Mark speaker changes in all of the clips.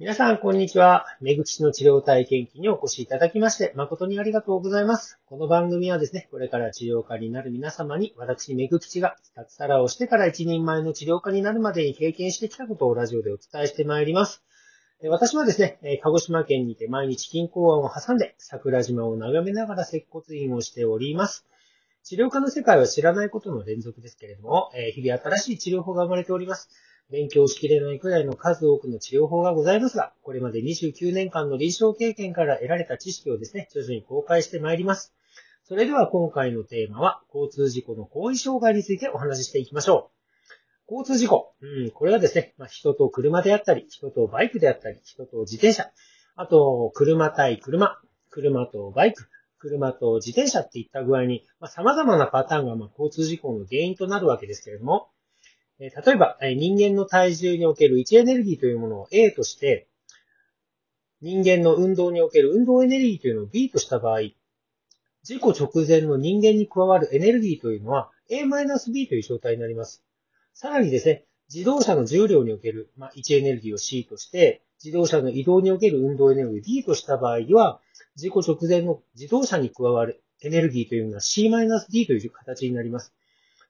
Speaker 1: 皆さん、こんにちは。目口の治療体験記にお越しいただきまして、誠にありがとうございます。この番組はですね、これから治療家になる皆様に、私、目口が、脱サラをしてから一人前の治療家になるまでに経験してきたことをラジオでお伝えしてまいります。私はですね、鹿児島県にて毎日金港湾を挟んで、桜島を眺めながら接骨院をしております。治療家の世界は知らないことの連続ですけれども、日々新しい治療法が生まれております。勉強しきれないくらいの数多くの治療法がございますが、これまで29年間の臨床経験から得られた知識をですね、徐々に公開してまいります。それでは今回のテーマは、交通事故の後遺障害についてお話ししていきましょう。交通事故。うん、これはですね、まあ、人と車であったり、人とバイクであったり、人と自転車、あと、車対車、車とバイク、車と自転車っていった具合に、まあ、様々なパターンがま交通事故の原因となるわけですけれども、例えば、人間の体重における位置エネルギーというものを A として、人間の運動における運動エネルギーというのを B とした場合、事故直前の人間に加わるエネルギーというのは A-B という状態になります。さらにですね、自動車の重量における、ま、位置エネルギーを C として、自動車の移動における運動エネルギー D とした場合には、事故直前の自動車に加わるエネルギーというのは C-D という形になります。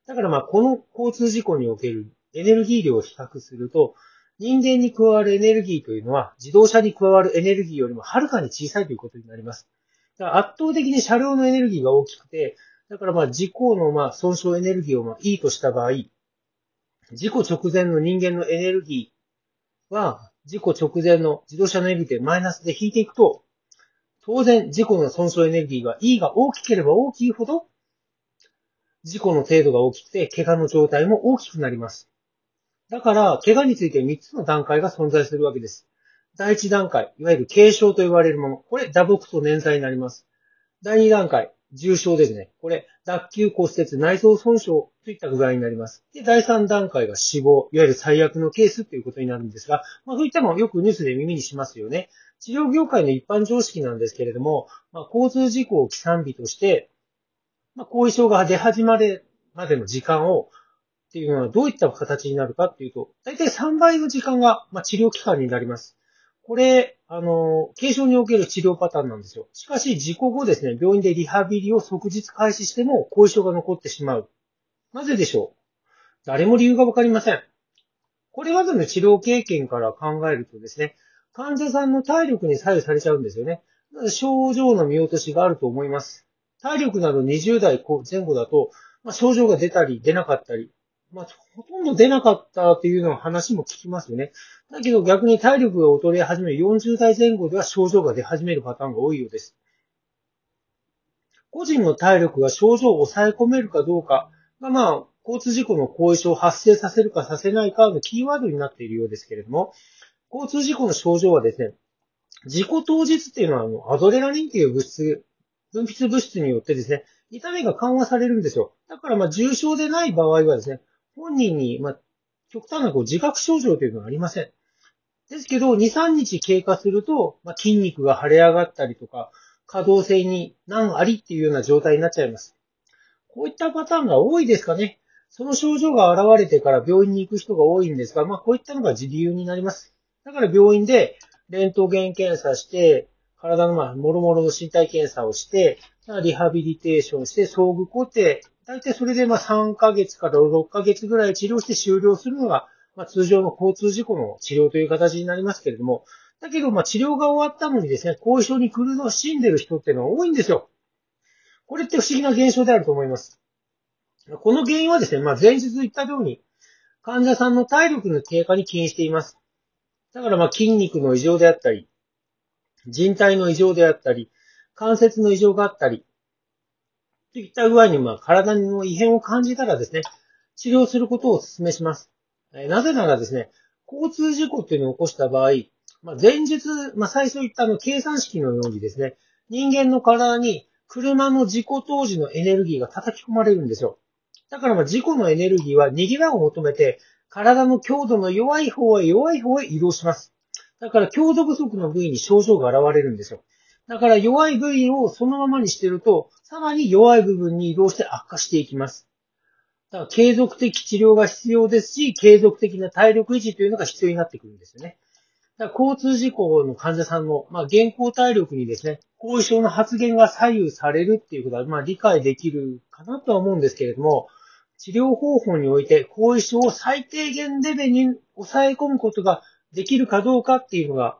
Speaker 1: だからまあ、この交通事故におけるエネルギー量を比較すると、人間に加わるエネルギーというのは、自動車に加わるエネルギーよりもはるかに小さいということになります。だから圧倒的に車両のエネルギーが大きくて、だからまあ、事故のまあ、損傷エネルギーをまあ、いいとした場合、事故直前の人間のエネルギーは、事故直前の自動車のエネルギーでマイナスで引いていくと、当然、事故の損傷エネルギーが E が大きければ大きいほど、事故の程度が大きくて、怪我の状態も大きくなります。だから、怪我について3つの段階が存在するわけです。第1段階、いわゆる軽傷と言われるもの。これ、打撲と捻挫になります。第2段階、重傷ですね。これ、脱臼骨折、内臓損傷といった具合になります。で、第3段階が死亡、いわゆる最悪のケースということになるんですが、まあそういったのをよくニュースで耳にしますよね。治療業界の一般常識なんですけれども、まあ、交通事故を起算日として、まあ、後遺症が出始まるまでの時間を、っていうのはどういった形になるかっていうと、だいたい3倍の時間が、まあ、治療期間になります。これ、あの、軽症における治療パターンなんですよ。しかし、事故後ですね、病院でリハビリを即日開始しても後遺症が残ってしまう。なぜでしょう？誰も理由がわかりません。これまでの治療経験から考えるとですね、患者さんの体力に左右されちゃうんですよね。症状の見落としがあると思います。体力など20代前後だと、まあ、症状が出たり出なかったり、まあ、ほとんど出なかったっていうの話も聞きますよね。だけど逆に体力が衰え始める40代前後では症状が出始めるパターンが多いようです。個人の体力が症状を抑え込めるかどうかが、まあ、交通事故の後遺症を発生させるかさせないかのキーワードになっているようですけれども、交通事故の症状はですね、事故当日っていうのは、あの、アドレナリンっていう物質分泌物質によってですね、痛みが緩和されるんですよ。だからまあ重症でない場合はですね、本人にまあ極端なこう自覚症状というのはありません。ですけど、2、3日経過すると、ま、筋肉が腫れ上がったりとか、可動性に難ありっていうような状態になっちゃいます。こういったパターンが多いですかね。その症状が現れてから病院に行く人が多いんですが、まあこういったのが理由になります。だから病院でレントゲン検査して、体のまあ、もろもろの身体検査をして、リハビリテーションして、装具固定、大体それでまあ3ヶ月から6ヶ月ぐらい治療して終了するのが、まあ、通常の交通事故の治療という形になりますけれども、だけど、まあ、治療が終わったのにですね、後遺症に苦しんでる人っていうのは多いんですよ。これって不思議な現象であると思います。この原因はですね、まあ、前日言ったように、患者さんの体力の低下に起因しています。だから、まあ、筋肉の異常であったり、人体の異常であったり、関節の異常があったり、といった具合に、まあ、体の異変を感じたらですね、治療することをお勧めします。なぜならですね、交通事故っていうのを起こした場合、まあ、前日、まあ、最初言ったあの計算式のようにですね、人間の体に車の事故当時のエネルギーが叩き込まれるんですよ。だからまあ事故のエネルギーは逃げ場を求めて、体の強度の弱い方へ弱い方へ移動します。だから強度不足の部位に症状が現れるんですよ。だから弱い部位をそのままにしてると、さらに弱い部分に移動して悪化していきます。だから継続的治療が必要ですし、継続的な体力維持というのが必要になってくるんですよね。だから交通事故の患者さんの、まあ、現行体力にですね、後遺症の発現が左右されるっていうことは、まあ、理解できるかなとは思うんですけれども、治療方法において後遺症を最低限レベルに抑え込むことができるかどうかっていうのが、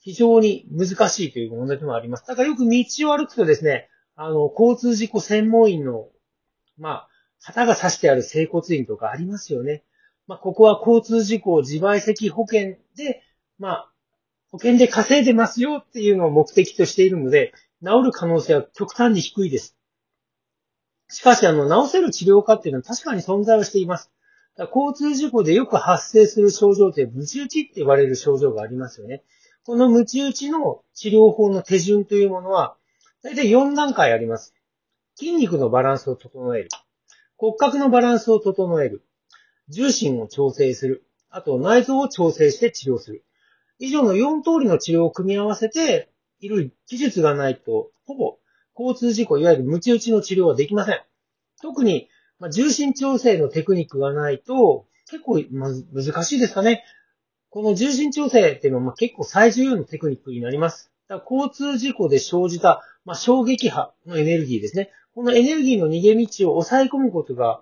Speaker 1: 非常に難しいという問題でもあります。だからよく道を歩くとですね、あの、交通事故専門員の、まあ、旗が刺してある整骨院とかありますよね。まあ、ここは交通事故自賠責保険で、まあ、保険で稼いでますよっていうのを目的としているので、治る可能性は極端に低いです。しかし、あの、治せる治療科っていうのは確かに存在はしています。交通事故でよく発生する症状って、ムチ打ちって言われる症状がありますよね。このムチ打ちの治療法の手順というものは、大体4段階あります。筋肉のバランスを整える。骨格のバランスを整える。重心を調整する。あと内臓を調整して治療する。以上の4通りの治療を組み合わせている技術がないと、ほぼ交通事故、いわゆるムチ打ちの治療はできません。特に、まあ、重心調整のテクニックがないと、結構、ま難しいですかね。この重心調整っていうのは、ま結構最重要のテクニックになります。だ交通事故で生じた、まあ、衝撃波のエネルギーですね。このエネルギーの逃げ道を抑え込むことが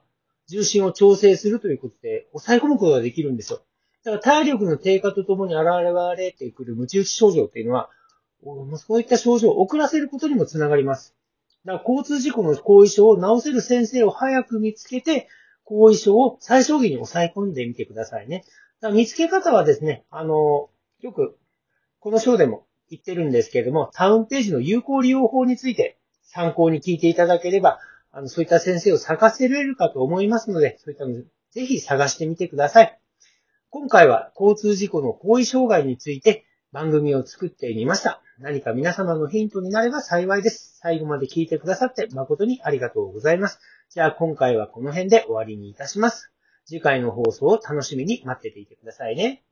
Speaker 1: 重心を調整するということで、抑え込むことができるんですよ。だから体力の低下とともに現れてくる無知打ち症状っていうのは、そういった症状を遅らせることにもつながります。だから交通事故の後遺症を治せる先生を早く見つけて、後遺症を最小限に抑え込んでみてくださいね。見つけ方はですね、あの、よく、この章でも言ってるんですけれども、タウンページの有効利用法について参考に聞いていただければ、あの、そういった先生を探せれるかと思いますので、そういったのでぜひ探してみてください。今回は交通事故の後遺障害について番組を作ってみました。何か皆様のヒントになれば幸いです。最後まで聞いてくださって誠にありがとうございます。じゃあ今回はこの辺で終わりにいたします。次回の放送を楽しみに待ってていてくださいね。